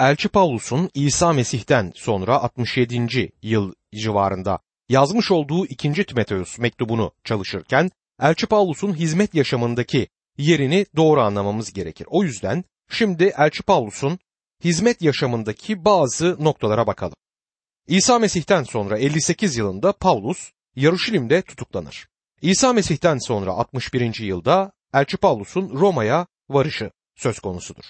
Elçi Pavlus'un İsa Mesih'ten sonra 67. yıl civarında yazmış olduğu 2. Timoteus mektubunu çalışırken Elçi Pavlus'un hizmet yaşamındaki yerini doğru anlamamız gerekir. O yüzden şimdi Elçi Pavlus'un hizmet yaşamındaki bazı noktalara bakalım. İsa Mesih'ten sonra 58 yılında Pavlus Yaruşilim'de tutuklanır. İsa Mesih'ten sonra 61. yılda Elçi Pavlus'un Roma'ya varışı söz konusudur.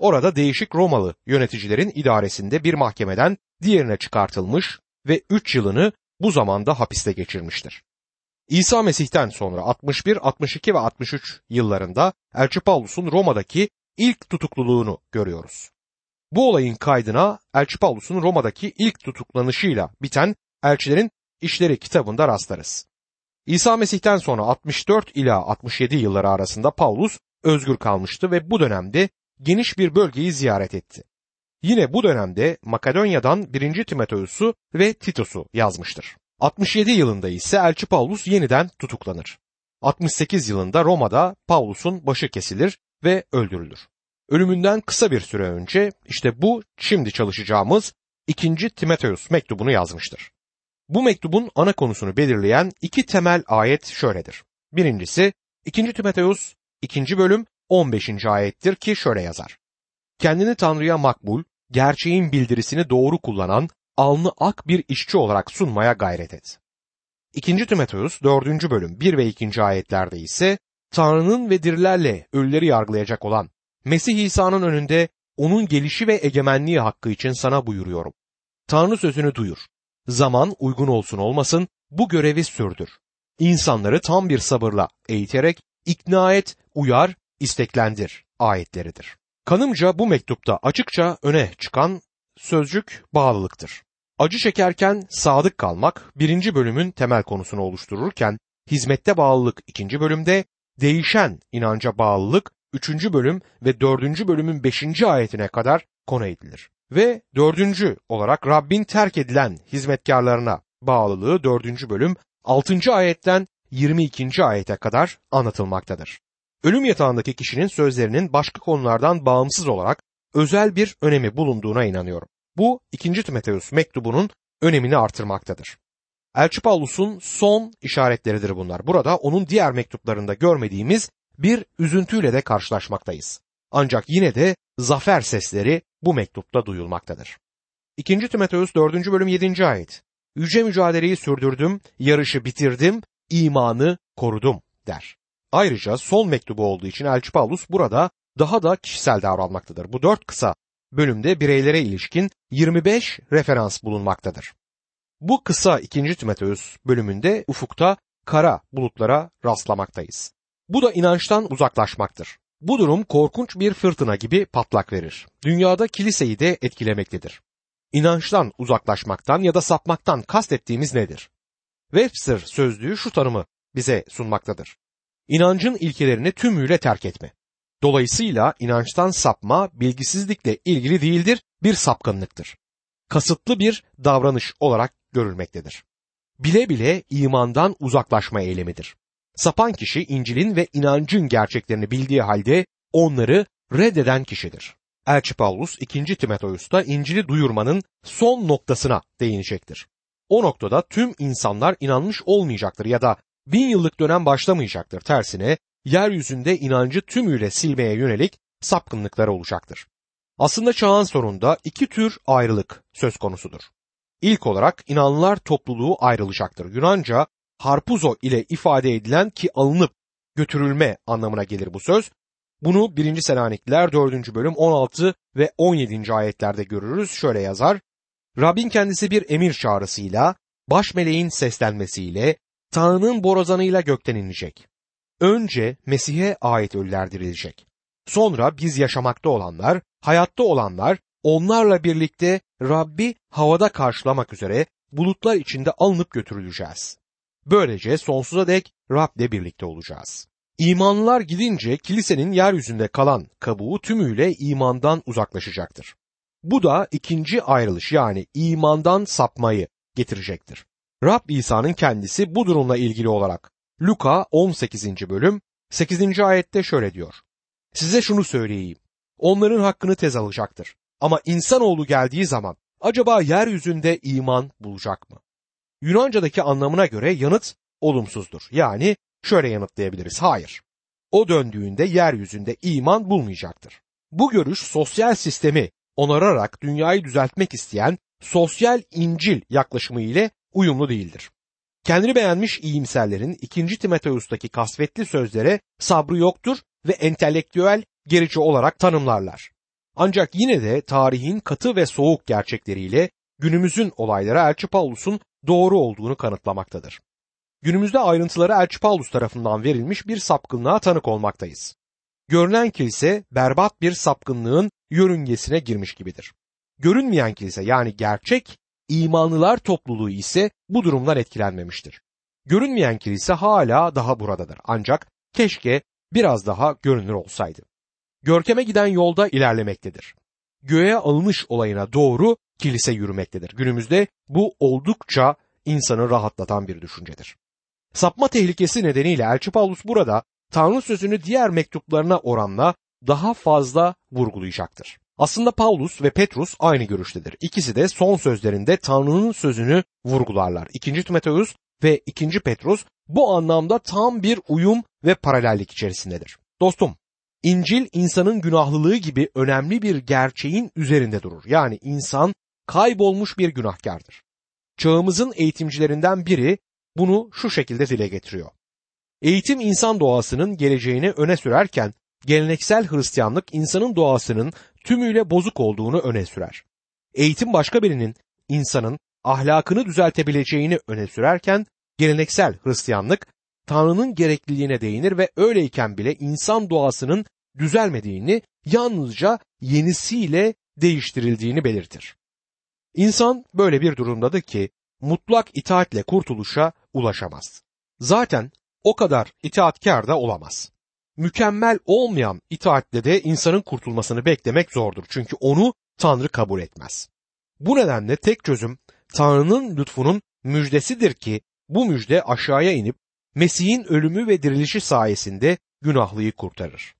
Orada değişik Romalı yöneticilerin idaresinde bir mahkemeden diğerine çıkartılmış ve 3 yılını bu zamanda hapiste geçirmiştir. İsa Mesih'ten sonra 61, 62 ve 63 yıllarında Elçi Pavlus'un Roma'daki ilk tutukluluğunu görüyoruz. Bu olayın kaydına Elçi Pavlus'un Roma'daki ilk tutuklanışıyla biten elçilerin işleri kitabında rastlarız. İsa Mesih'ten sonra 64 ila 67 yılları arasında Paulus özgür kalmıştı ve bu dönemde geniş bir bölgeyi ziyaret etti. Yine bu dönemde Makedonya'dan 1. Timoteus'u ve Titus'u yazmıştır. 67 yılında ise Elçi Paulus yeniden tutuklanır. 68 yılında Roma'da Paulus'un başı kesilir ve öldürülür. Ölümünden kısa bir süre önce işte bu şimdi çalışacağımız 2. Timoteus mektubunu yazmıştır. Bu mektubun ana konusunu belirleyen iki temel ayet şöyledir. Birincisi 2. Timoteus 2. bölüm 15. ayettir ki şöyle yazar. Kendini Tanrı'ya makbul, gerçeğin bildirisini doğru kullanan, alnı ak bir işçi olarak sunmaya gayret et. 2. Timoteus 4. bölüm 1 ve 2. ayetlerde ise Tanrı'nın ve dirilerle ölüleri yargılayacak olan Mesih İsa'nın önünde onun gelişi ve egemenliği hakkı için sana buyuruyorum. Tanrı sözünü duyur. Zaman uygun olsun olmasın bu görevi sürdür. İnsanları tam bir sabırla eğiterek ikna et, uyar, isteklendir ayetleridir. Kanımca bu mektupta açıkça öne çıkan sözcük bağlılıktır. Acı çekerken sadık kalmak birinci bölümün temel konusunu oluştururken hizmette bağlılık ikinci bölümde, değişen inanca bağlılık üçüncü bölüm ve dördüncü bölümün beşinci ayetine kadar konu edilir. Ve dördüncü olarak Rabbin terk edilen hizmetkarlarına bağlılığı dördüncü bölüm altıncı ayetten 22. ayete kadar anlatılmaktadır. Ölüm yatağındaki kişinin sözlerinin başka konulardan bağımsız olarak özel bir önemi bulunduğuna inanıyorum. Bu 2. Timoteus mektubunun önemini artırmaktadır. Elçi Paulus'un son işaretleridir bunlar. Burada onun diğer mektuplarında görmediğimiz bir üzüntüyle de karşılaşmaktayız. Ancak yine de zafer sesleri bu mektupta duyulmaktadır. 2. Timoteus 4. bölüm 7. ayet. Yüce mücadeleyi sürdürdüm, yarışı bitirdim, imanı korudum der. Ayrıca son mektubu olduğu için Elçi Paulus burada daha da kişisel davranmaktadır. Bu dört kısa bölümde bireylere ilişkin 25 referans bulunmaktadır. Bu kısa 2. Timoteus bölümünde ufukta kara bulutlara rastlamaktayız. Bu da inançtan uzaklaşmaktır. Bu durum korkunç bir fırtına gibi patlak verir. Dünyada kiliseyi de etkilemektedir. İnançtan uzaklaşmaktan ya da sapmaktan kastettiğimiz nedir? Webster sözlüğü şu tanımı bize sunmaktadır. İnancın ilkelerini tümüyle terk etme. Dolayısıyla inançtan sapma bilgisizlikle ilgili değildir, bir sapkınlıktır. Kasıtlı bir davranış olarak görülmektedir. Bile bile imandan uzaklaşma eylemidir. Sapan kişi İncil'in ve inancın gerçeklerini bildiği halde onları reddeden kişidir. Elçi Paulus 2. Timoteus'ta İncil'i duyurmanın son noktasına değinecektir. O noktada tüm insanlar inanmış olmayacaktır ya da bin yıllık dönem başlamayacaktır. Tersine yeryüzünde inancı tümüyle silmeye yönelik sapkınlıkları olacaktır. Aslında çağın sonunda iki tür ayrılık söz konusudur. İlk olarak inanlılar topluluğu ayrılacaktır. Yunanca harpuzo ile ifade edilen ki alınıp götürülme anlamına gelir bu söz. Bunu 1. Selanikliler 4. bölüm 16 ve 17. ayetlerde görürüz. Şöyle yazar. Rabbin kendisi bir emir çağrısıyla, baş meleğin seslenmesiyle, Tanrı'nın borazanıyla gökten inecek. Önce Mesih'e ait ölüler dirilecek. Sonra biz yaşamakta olanlar, hayatta olanlar, onlarla birlikte Rabbi havada karşılamak üzere bulutlar içinde alınıp götürüleceğiz. Böylece sonsuza dek Rab'le birlikte olacağız. İmanlılar gidince kilisenin yeryüzünde kalan kabuğu tümüyle imandan uzaklaşacaktır. Bu da ikinci ayrılış yani imandan sapmayı getirecektir. Rab İsa'nın kendisi bu durumla ilgili olarak Luka 18. bölüm 8. ayette şöyle diyor. Size şunu söyleyeyim. Onların hakkını tez alacaktır. Ama insanoğlu geldiği zaman acaba yeryüzünde iman bulacak mı? Yunanca'daki anlamına göre yanıt olumsuzdur. Yani şöyle yanıtlayabiliriz. Hayır. O döndüğünde yeryüzünde iman bulmayacaktır. Bu görüş sosyal sistemi onararak dünyayı düzeltmek isteyen sosyal İncil yaklaşımı ile uyumlu değildir. Kendini beğenmiş iyimserlerin 2. Timoteus'taki kasvetli sözlere sabrı yoktur ve entelektüel gerici olarak tanımlarlar. Ancak yine de tarihin katı ve soğuk gerçekleriyle günümüzün olayları Elçi Paulus'un doğru olduğunu kanıtlamaktadır. Günümüzde ayrıntıları Elçi Paulus tarafından verilmiş bir sapkınlığa tanık olmaktayız. Görünen kilise berbat bir sapkınlığın yörüngesine girmiş gibidir. Görünmeyen kilise yani gerçek imanlılar topluluğu ise bu durumdan etkilenmemiştir. Görünmeyen kilise hala daha buradadır ancak keşke biraz daha görünür olsaydı. Görkeme giden yolda ilerlemektedir. Göğe alınış olayına doğru kilise yürümektedir. Günümüzde bu oldukça insanı rahatlatan bir düşüncedir. Sapma tehlikesi nedeniyle Elçi Paulus burada Tanrı sözünü diğer mektuplarına oranla daha fazla vurgulayacaktır. Aslında Paulus ve Petrus aynı görüştedir. İkisi de son sözlerinde Tanrı'nın sözünü vurgularlar. 2. Timoteus ve 2. Petrus bu anlamda tam bir uyum ve paralellik içerisindedir. Dostum, İncil insanın günahlılığı gibi önemli bir gerçeğin üzerinde durur. Yani insan kaybolmuş bir günahkardır. Çağımızın eğitimcilerinden biri bunu şu şekilde dile getiriyor. Eğitim insan doğasının geleceğini öne sürerken geleneksel Hristiyanlık insanın doğasının tümüyle bozuk olduğunu öne sürer. Eğitim başka birinin insanın ahlakını düzeltebileceğini öne sürerken geleneksel Hristiyanlık Tanrı'nın gerekliliğine değinir ve öyleyken bile insan doğasının düzelmediğini yalnızca yenisiyle değiştirildiğini belirtir. İnsan böyle bir durumdadır ki mutlak itaatle kurtuluşa ulaşamaz. Zaten o kadar itaatkar da olamaz. Mükemmel olmayan itaatle de insanın kurtulmasını beklemek zordur. Çünkü onu Tanrı kabul etmez. Bu nedenle tek çözüm Tanrı'nın lütfunun müjdesidir ki bu müjde aşağıya inip Mesih'in ölümü ve dirilişi sayesinde günahlıyı kurtarır.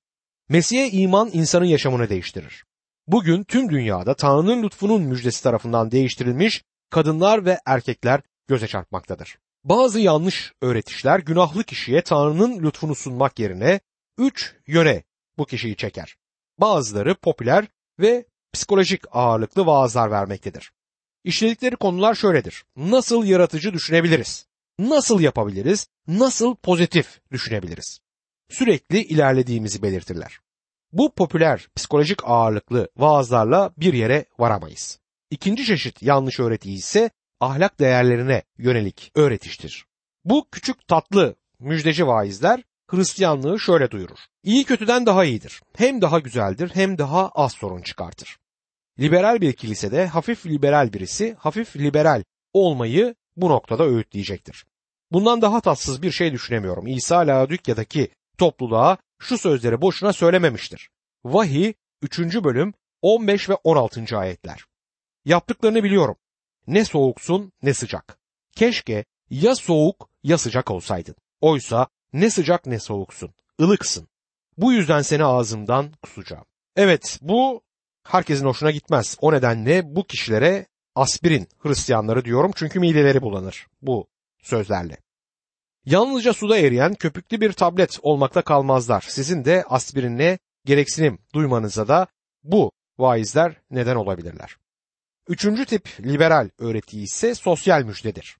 Mesih'e iman insanın yaşamını değiştirir. Bugün tüm dünyada Tanrı'nın lütfunun müjdesi tarafından değiştirilmiş kadınlar ve erkekler göze çarpmaktadır. Bazı yanlış öğretişler günahlı kişiye Tanrı'nın lütfunu sunmak yerine üç yöne bu kişiyi çeker. Bazıları popüler ve psikolojik ağırlıklı vaazlar vermektedir. İşledikleri konular şöyledir. Nasıl yaratıcı düşünebiliriz? Nasıl yapabiliriz? Nasıl pozitif düşünebiliriz? Sürekli ilerlediğimizi belirtirler. Bu popüler psikolojik ağırlıklı vaazlarla bir yere varamayız. İkinci çeşit yanlış öğreti ise ahlak değerlerine yönelik öğretiştir. Bu küçük tatlı müjdeci vaizler Hristiyanlığı şöyle duyurur. İyi kötüden daha iyidir. Hem daha güzeldir hem daha az sorun çıkartır. Liberal bir kilisede hafif liberal birisi hafif liberal olmayı bu noktada öğütleyecektir. Bundan daha tatsız bir şey düşünemiyorum. İsa Laodikya'daki topluluğa şu sözleri boşuna söylememiştir. Vahiy 3. bölüm 15 ve 16. ayetler. Yaptıklarını biliyorum. Ne soğuksun ne sıcak. Keşke ya soğuk ya sıcak olsaydın. Oysa ne sıcak ne soğuksun. ılıksın. Bu yüzden seni ağzımdan kusacağım. Evet bu herkesin hoşuna gitmez. O nedenle bu kişilere aspirin Hristiyanları diyorum çünkü mideleri bulanır bu sözlerle. Yalnızca suda eriyen köpüklü bir tablet olmakta kalmazlar. Sizin de aspirinle gereksinim duymanıza da bu vaizler neden olabilirler. Üçüncü tip liberal öğreti ise sosyal müjdedir.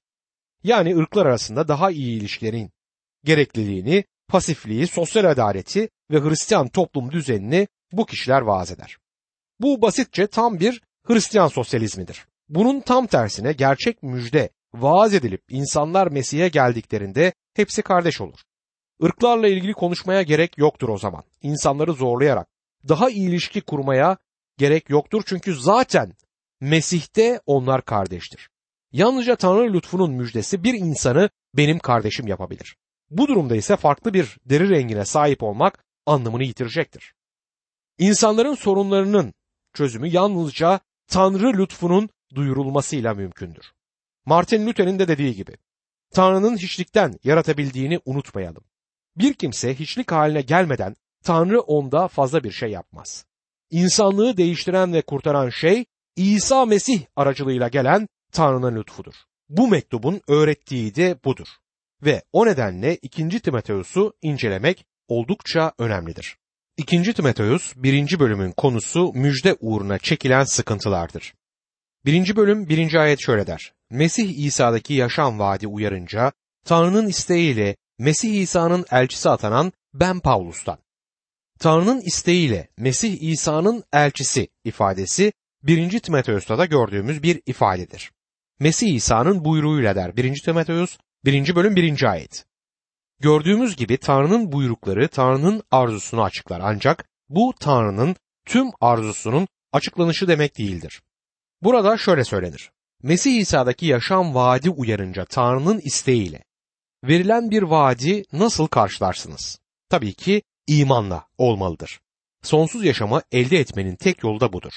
Yani ırklar arasında daha iyi ilişkilerin gerekliliğini, pasifliği, sosyal adaleti ve Hristiyan toplum düzenini bu kişiler vaaz eder. Bu basitçe tam bir Hristiyan sosyalizmidir. Bunun tam tersine gerçek müjde vaaz edilip insanlar Mesih'e geldiklerinde hepsi kardeş olur. Irklarla ilgili konuşmaya gerek yoktur o zaman. İnsanları zorlayarak daha iyi ilişki kurmaya gerek yoktur çünkü zaten Mesih'te onlar kardeştir. Yalnızca Tanrı lütfunun müjdesi bir insanı benim kardeşim yapabilir. Bu durumda ise farklı bir deri rengine sahip olmak anlamını yitirecektir. İnsanların sorunlarının çözümü yalnızca Tanrı lütfunun duyurulmasıyla mümkündür. Martin Luther'in de dediği gibi Tanrı'nın hiçlikten yaratabildiğini unutmayalım. Bir kimse hiçlik haline gelmeden Tanrı onda fazla bir şey yapmaz. insanlığı değiştiren ve kurtaran şey İsa Mesih aracılığıyla gelen Tanrı'nın lütfudur. Bu mektubun öğrettiği de budur. Ve o nedenle 2. Timoteus'u incelemek oldukça önemlidir. 2. Timoteus 1. bölümün konusu müjde uğruna çekilen sıkıntılardır. 1. bölüm 1. ayet şöyle der. Mesih İsa'daki yaşam vaadi uyarınca Tanrı'nın isteğiyle Mesih İsa'nın elçisi atanan ben Pavlus'tan. Tanrı'nın isteğiyle Mesih İsa'nın elçisi ifadesi 1. Timoteus'ta da gördüğümüz bir ifadedir. Mesih İsa'nın buyruğuyla der 1. Timoteus 1. bölüm 1. ayet. Gördüğümüz gibi Tanrı'nın buyrukları Tanrı'nın arzusunu açıklar ancak bu Tanrı'nın tüm arzusunun açıklanışı demek değildir. Burada şöyle söylenir. Mesih İsa'daki yaşam vaadi uyarınca Tanrı'nın isteğiyle verilen bir vaadi nasıl karşılarsınız? Tabii ki imanla olmalıdır. Sonsuz yaşamı elde etmenin tek yolu da budur.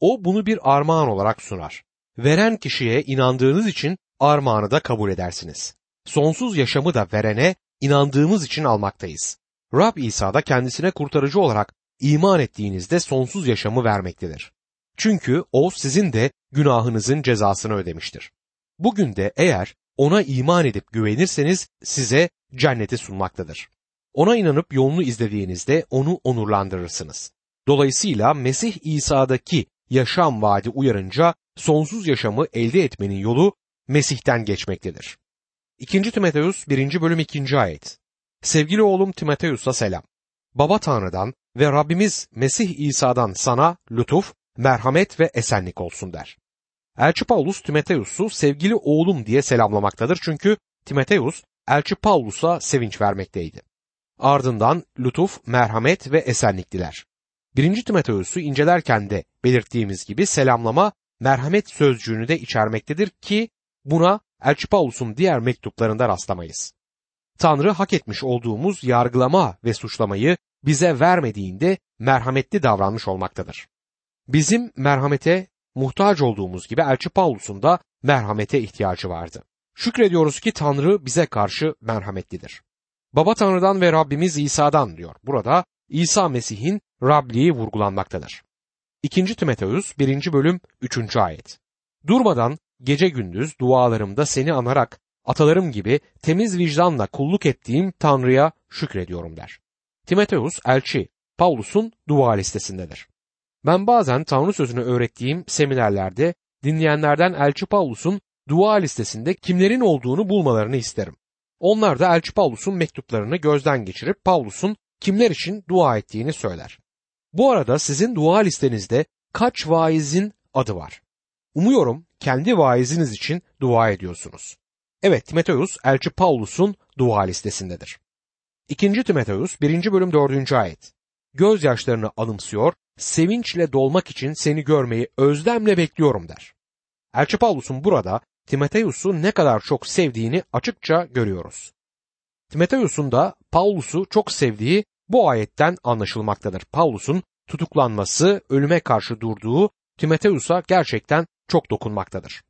O bunu bir armağan olarak sunar. Veren kişiye inandığınız için armağanı da kabul edersiniz. Sonsuz yaşamı da verene inandığımız için almaktayız. Rab İsa da kendisine kurtarıcı olarak iman ettiğinizde sonsuz yaşamı vermektedir. Çünkü o sizin de günahınızın cezasını ödemiştir. Bugün de eğer ona iman edip güvenirseniz size cenneti sunmaktadır. Ona inanıp yolunu izlediğinizde onu onurlandırırsınız. Dolayısıyla Mesih İsa'daki yaşam vaadi uyarınca sonsuz yaşamı elde etmenin yolu Mesih'ten geçmektedir. 2. Timoteus 1. bölüm 2. ayet. Sevgili oğlum Timoteus'a selam. Baba Tanrı'dan ve Rabbimiz Mesih İsa'dan sana lütuf, merhamet ve esenlik olsun der. Elçi Paulus Timoteus'u sevgili oğlum diye selamlamaktadır çünkü Timoteus Elçi Paulus'a sevinç vermekteydi. Ardından lütuf, merhamet ve esenlik diler. 1. Timoteus'u incelerken de belirttiğimiz gibi selamlama merhamet sözcüğünü de içermektedir ki buna Elçi Paulus'un diğer mektuplarında rastlamayız. Tanrı hak etmiş olduğumuz yargılama ve suçlamayı bize vermediğinde merhametli davranmış olmaktadır. Bizim merhamete muhtaç olduğumuz gibi Elçi Paulus'un da merhamete ihtiyacı vardı. Şükrediyoruz ki Tanrı bize karşı merhametlidir. Baba Tanrı'dan ve Rabbimiz İsa'dan diyor. Burada İsa Mesih'in Rabliği vurgulanmaktadır. 2. Timoteus 1. bölüm 3. ayet. Durmadan gece gündüz dualarımda seni anarak atalarım gibi temiz vicdanla kulluk ettiğim Tanrı'ya şükrediyorum der. Timoteus elçi Paulus'un dua listesindedir. Ben bazen Tanrı sözünü öğrettiğim seminerlerde dinleyenlerden elçi Paulus'un dua listesinde kimlerin olduğunu bulmalarını isterim. Onlar da elçi Paulus'un mektuplarını gözden geçirip Paulus'un kimler için dua ettiğini söyler. Bu arada sizin dua listenizde kaç vaizin adı var? Umuyorum kendi vaiziniz için dua ediyorsunuz. Evet Timoteus elçi Paulus'un dua listesindedir. 2. Timoteus 1. bölüm 4. ayet. Gözyaşlarını anımsıyor, sevinçle dolmak için seni görmeyi özlemle bekliyorum der. Elçi Paulus'un burada Timoteus'u ne kadar çok sevdiğini açıkça görüyoruz. Timoteus'un da Paulus'u çok sevdiği bu ayetten anlaşılmaktadır. Paulus'un tutuklanması, ölüme karşı durduğu Timoteus'a gerçekten çok dokunmaktadır.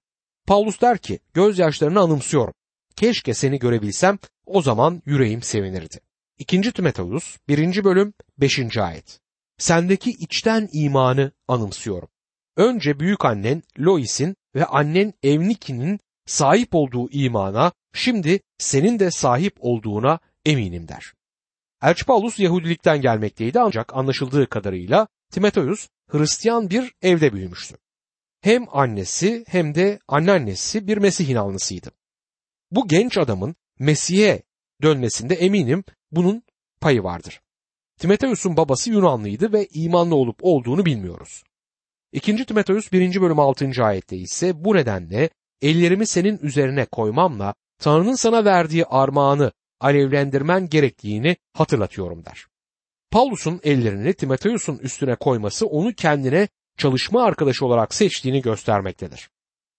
Paulus der ki, gözyaşlarını anımsıyorum. Keşke seni görebilsem, o zaman yüreğim sevinirdi. 2. Timoteus 1. bölüm 5. ayet. Sendeki içten imanı anımsıyorum. Önce büyük annen Lois'in ve annen Evniki'nin sahip olduğu imana, şimdi senin de sahip olduğuna eminim der. Elçi Paulus Yahudilikten gelmekteydi ancak anlaşıldığı kadarıyla Timoteus Hristiyan bir evde büyümüştü. Hem annesi hem de anneannesi bir Mesih inanlısıydı. Bu genç adamın Mesih'e dönmesinde eminim bunun payı vardır. Timoteus'un babası Yunanlıydı ve imanlı olup olduğunu bilmiyoruz. 2. Timoteus 1. bölüm 6. ayette ise bu nedenle ellerimi senin üzerine koymamla Tanrı'nın sana verdiği armağanı alevlendirmen gerektiğini hatırlatıyorum der. Paulus'un ellerini Timoteus'un üstüne koyması onu kendine çalışma arkadaşı olarak seçtiğini göstermektedir.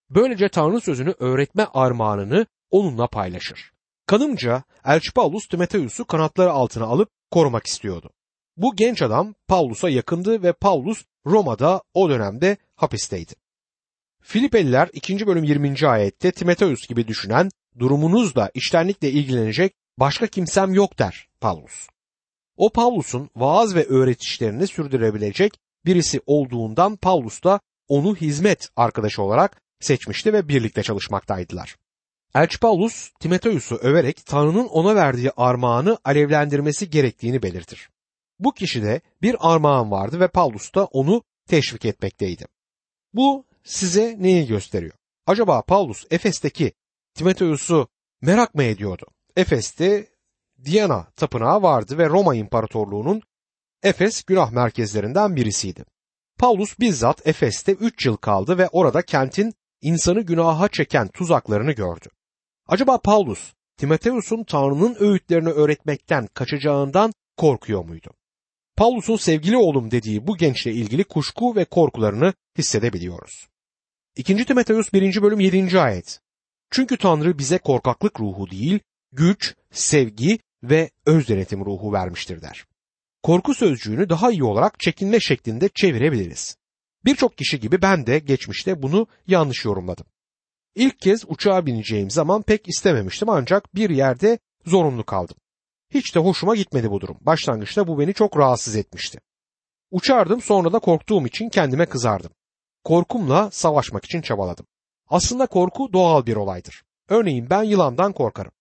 Böylece Tanrı sözünü öğretme armağanını onunla paylaşır. Kanımca Elçi Paulus Timoteus'u kanatları altına alıp korumak istiyordu. Bu genç adam Paulus'a yakındı ve Paulus Roma'da o dönemde hapisteydi. Filipeliler 2. bölüm 20. ayette Timoteus gibi düşünen, durumunuzla içtenlikle ilgilenecek başka kimsem yok der Paulus. O Paulus'un vaaz ve öğretişlerini sürdürebilecek birisi olduğundan Paulus da onu hizmet arkadaşı olarak seçmişti ve birlikte çalışmaktaydılar. Elçi Paulus Timoteus'u överek Tanrı'nın ona verdiği armağanı alevlendirmesi gerektiğini belirtir. Bu kişide bir armağan vardı ve Paulus da onu teşvik etmekteydi. Bu size neyi gösteriyor? Acaba Paulus Efes'teki Timoteus'u merak mı ediyordu? Efes'te Diana tapınağı vardı ve Roma İmparatorluğu'nun Efes günah merkezlerinden birisiydi. Paulus bizzat Efes'te 3 yıl kaldı ve orada kentin insanı günaha çeken tuzaklarını gördü. Acaba Paulus Timoteus'un Tanrı'nın öğütlerini öğretmekten kaçacağından korkuyor muydu? Paulus'un sevgili oğlum dediği bu gençle ilgili kuşku ve korkularını hissedebiliyoruz. 2. Timoteus 1. bölüm 7. ayet. Çünkü Tanrı bize korkaklık ruhu değil, güç, sevgi ve öz denetim ruhu vermiştir der. Korku sözcüğünü daha iyi olarak çekinme şeklinde çevirebiliriz. Birçok kişi gibi ben de geçmişte bunu yanlış yorumladım. İlk kez uçağa bineceğim zaman pek istememiştim ancak bir yerde zorunlu kaldım. Hiç de hoşuma gitmedi bu durum. Başlangıçta bu beni çok rahatsız etmişti. Uçardım sonra da korktuğum için kendime kızardım. Korkumla savaşmak için çabaladım. Aslında korku doğal bir olaydır. Örneğin ben yılandan korkarım.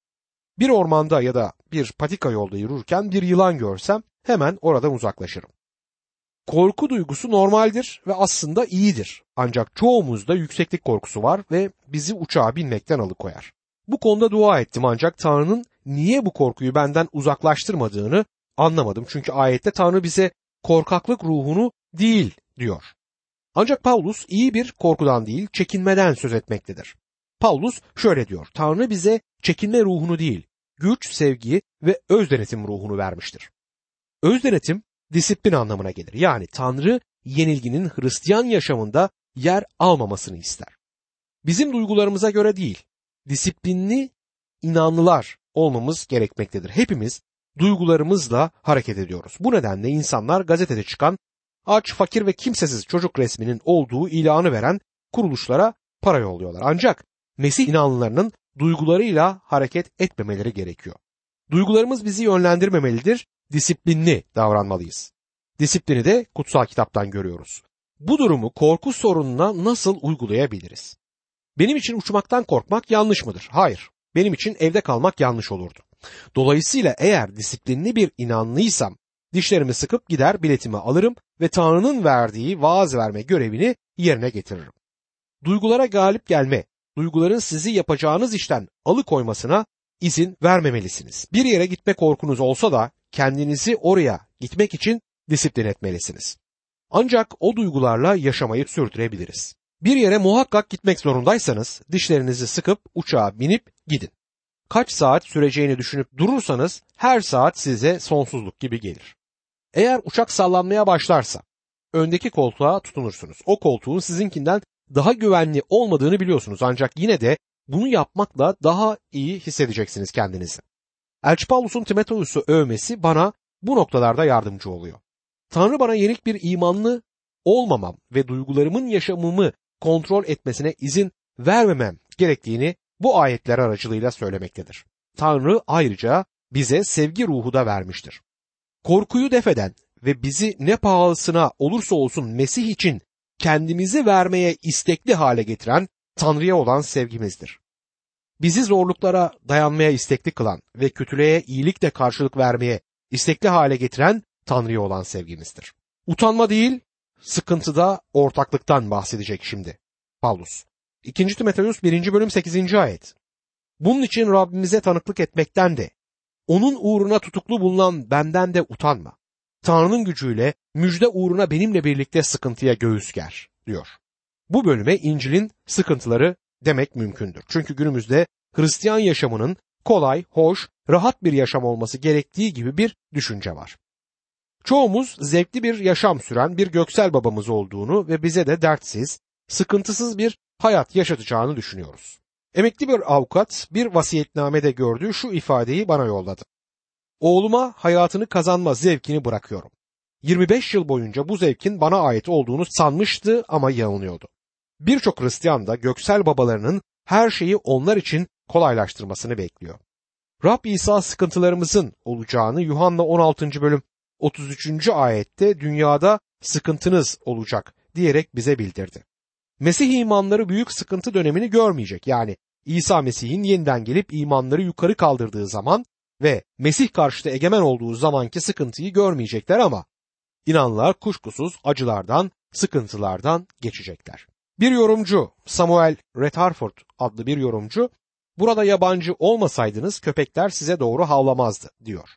Bir ormanda ya da bir patika yolda yürürken bir yılan görsem hemen oradan uzaklaşırım. Korku duygusu normaldir ve aslında iyidir. Ancak çoğumuzda yükseklik korkusu var ve bizi uçağa binmekten alıkoyar. Bu konuda dua ettim ancak Tanrı'nın niye bu korkuyu benden uzaklaştırmadığını anlamadım. Çünkü ayette Tanrı bize korkaklık ruhunu değil diyor. Ancak Paulus iyi bir korkudan değil, çekinmeden söz etmektedir. Paulus şöyle diyor. Tanrı bize çekinme ruhunu değil, güç, sevgi ve öz denetim ruhunu vermiştir. Öz denetim disiplin anlamına gelir. Yani Tanrı yenilginin Hristiyan yaşamında yer almamasını ister. Bizim duygularımıza göre değil, disiplinli inanlılar olmamız gerekmektedir. Hepimiz duygularımızla hareket ediyoruz. Bu nedenle insanlar gazetede çıkan aç, fakir ve kimsesiz çocuk resminin olduğu ilanı veren kuruluşlara para yolluyorlar. Ancak Mesih inanlılarının duygularıyla hareket etmemeleri gerekiyor. Duygularımız bizi yönlendirmemelidir, disiplinli davranmalıyız. Disiplini de kutsal kitaptan görüyoruz. Bu durumu korku sorununa nasıl uygulayabiliriz? Benim için uçmaktan korkmak yanlış mıdır? Hayır. Benim için evde kalmak yanlış olurdu. Dolayısıyla eğer disiplinli bir inanlıysam dişlerimi sıkıp gider biletimi alırım ve Tanrı'nın verdiği vaaz verme görevini yerine getiririm. Duygulara galip gelme, duyguların sizi yapacağınız işten alıkoymasına izin vermemelisiniz. Bir yere gitme korkunuz olsa da kendinizi oraya gitmek için disiplin etmelisiniz. Ancak o duygularla yaşamayı sürdürebiliriz. Bir yere muhakkak gitmek zorundaysanız dişlerinizi sıkıp uçağa binip gidin. Kaç saat süreceğini düşünüp durursanız her saat size sonsuzluk gibi gelir. Eğer uçak sallanmaya başlarsa öndeki koltuğa tutunursunuz. O koltuğun sizinkinden daha güvenli olmadığını biliyorsunuz ancak yine de bunu yapmakla daha iyi hissedeceksiniz kendinizi. Elçi Paulus'un Timoteus'u övmesi bana bu noktalarda yardımcı oluyor. Tanrı bana yenik bir imanlı olmamam ve duygularımın yaşamımı kontrol etmesine izin vermemem gerektiğini bu ayetler aracılığıyla söylemektedir. Tanrı ayrıca bize sevgi ruhu da vermiştir. Korkuyu defeden ve bizi ne pahalısına olursa olsun Mesih için kendimizi vermeye istekli hale getiren Tanrı'ya olan sevgimizdir. Bizi zorluklara dayanmaya istekli kılan ve kötülüğe iyilikle karşılık vermeye istekli hale getiren Tanrı'ya olan sevgimizdir. Utanma değil, sıkıntıda ortaklıktan bahsedecek şimdi Paulus. 2. Timoteus 1. bölüm 8. ayet. Bunun için Rabbimize tanıklık etmekten de, onun uğruna tutuklu bulunan benden de utanma. Tanrı'nın gücüyle müjde uğruna benimle birlikte sıkıntıya göğüs ger, diyor. Bu bölüme İncil'in sıkıntıları demek mümkündür. Çünkü günümüzde Hristiyan yaşamının kolay, hoş, rahat bir yaşam olması gerektiği gibi bir düşünce var. Çoğumuz zevkli bir yaşam süren bir göksel babamız olduğunu ve bize de dertsiz, sıkıntısız bir hayat yaşatacağını düşünüyoruz. Emekli bir avukat bir vasiyetnamede gördüğü şu ifadeyi bana yolladı. Oğluma hayatını kazanma zevkini bırakıyorum. 25 yıl boyunca bu zevkin bana ait olduğunu sanmıştı ama yanılıyordu. Birçok Hristiyan da göksel babalarının her şeyi onlar için kolaylaştırmasını bekliyor. Rab İsa sıkıntılarımızın olacağını Yuhanna 16. bölüm 33. ayette dünyada sıkıntınız olacak diyerek bize bildirdi. Mesih imanları büyük sıkıntı dönemini görmeyecek. Yani İsa Mesih'in yeniden gelip imanları yukarı kaldırdığı zaman ve Mesih karşıtı egemen olduğu zamanki sıkıntıyı görmeyecekler ama inanlar kuşkusuz acılardan, sıkıntılardan geçecekler. Bir yorumcu Samuel Rutherford adlı bir yorumcu burada yabancı olmasaydınız köpekler size doğru havlamazdı diyor.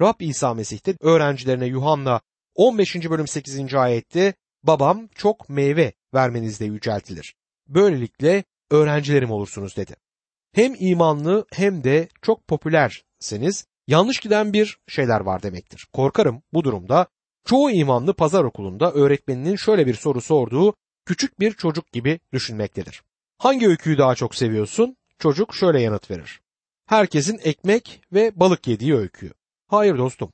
Rab İsa Mesih'te öğrencilerine Yuhanna 15. bölüm 8. ayette babam çok meyve vermenizde yüceltilir. Böylelikle öğrencilerim olursunuz dedi. Hem imanlı hem de çok popülerseniz yanlış giden bir şeyler var demektir. Korkarım bu durumda çoğu imanlı pazar okulunda öğretmeninin şöyle bir soru sorduğu küçük bir çocuk gibi düşünmektedir. Hangi öyküyü daha çok seviyorsun? Çocuk şöyle yanıt verir. Herkesin ekmek ve balık yediği öyküyü. Hayır dostum.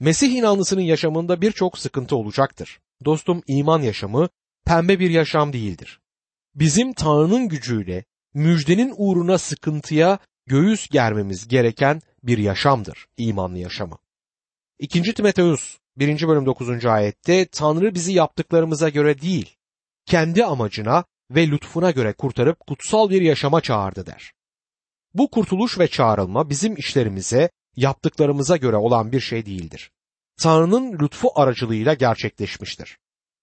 Mesih inanlısının yaşamında birçok sıkıntı olacaktır. Dostum iman yaşamı pembe bir yaşam değildir. Bizim Tanrı'nın gücüyle müjdenin uğruna sıkıntıya göğüs germemiz gereken bir yaşamdır imanlı yaşamı. 2. Timoteus 1. bölüm 9. ayette Tanrı bizi yaptıklarımıza göre değil, kendi amacına ve lütfuna göre kurtarıp kutsal bir yaşama çağırdı der. Bu kurtuluş ve çağrılma bizim işlerimize, yaptıklarımıza göre olan bir şey değildir. Tanrı'nın lütfu aracılığıyla gerçekleşmiştir.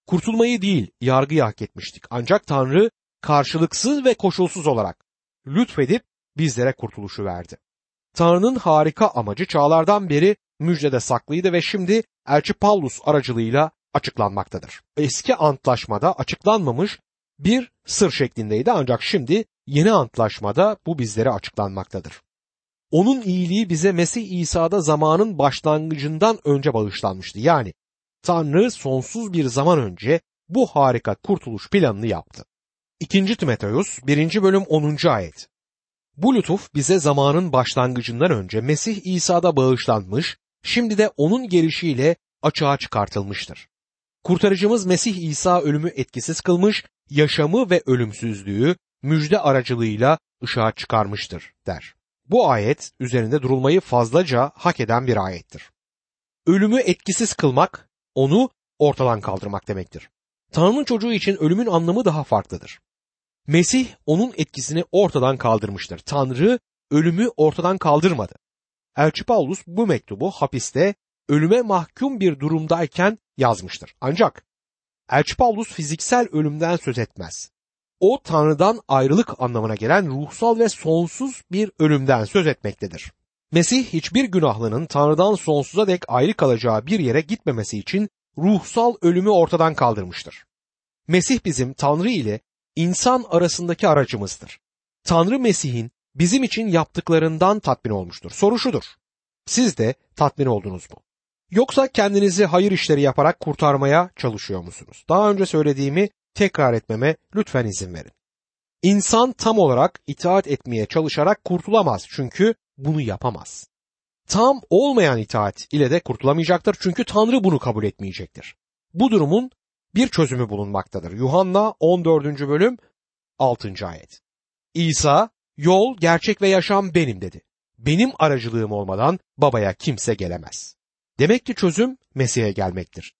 Kurtulmayı değil, yargıyı hak etmiştik. Ancak Tanrı karşılıksız ve koşulsuz olarak lütfedip bizlere kurtuluşu verdi. Tanrı'nın harika amacı çağlardan beri müjdede saklıydı ve şimdi Elçi Paulus aracılığıyla açıklanmaktadır. Eski antlaşmada açıklanmamış bir sır şeklindeydi ancak şimdi yeni antlaşmada bu bizlere açıklanmaktadır. Onun iyiliği bize Mesih İsa'da zamanın başlangıcından önce bağışlanmıştı. Yani Tanrı sonsuz bir zaman önce bu harika kurtuluş planını yaptı. 2. Timoteus 1. bölüm 10. ayet. Bu lütuf bize zamanın başlangıcından önce Mesih İsa'da bağışlanmış, şimdi de onun gelişiyle açığa çıkartılmıştır. Kurtarıcımız Mesih İsa ölümü etkisiz kılmış, yaşamı ve ölümsüzlüğü müjde aracılığıyla ışığa çıkarmıştır der. Bu ayet üzerinde durulmayı fazlaca hak eden bir ayettir. Ölümü etkisiz kılmak, onu ortadan kaldırmak demektir. Tanrı'nın çocuğu için ölümün anlamı daha farklıdır. Mesih onun etkisini ortadan kaldırmıştır. Tanrı ölümü ortadan kaldırmadı. Elçi Paulus bu mektubu hapiste ölüme mahkum bir durumdayken yazmıştır. Ancak Elçi Paulus fiziksel ölümden söz etmez. O Tanrı'dan ayrılık anlamına gelen ruhsal ve sonsuz bir ölümden söz etmektedir. Mesih hiçbir günahlının Tanrı'dan sonsuza dek ayrı kalacağı bir yere gitmemesi için ruhsal ölümü ortadan kaldırmıştır. Mesih bizim Tanrı ile insan arasındaki aracımızdır. Tanrı Mesih'in bizim için yaptıklarından tatmin olmuştur. Soru şudur. Siz de tatmin oldunuz mu? Yoksa kendinizi hayır işleri yaparak kurtarmaya çalışıyor musunuz? Daha önce söylediğimi tekrar etmeme lütfen izin verin. İnsan tam olarak itaat etmeye çalışarak kurtulamaz çünkü bunu yapamaz. Tam olmayan itaat ile de kurtulamayacaktır çünkü Tanrı bunu kabul etmeyecektir. Bu durumun bir çözümü bulunmaktadır. Yuhanna 14. bölüm 6. ayet. İsa, yol, gerçek ve yaşam benim dedi. Benim aracılığım olmadan babaya kimse gelemez. Demek ki çözüm Mesih'e gelmektir.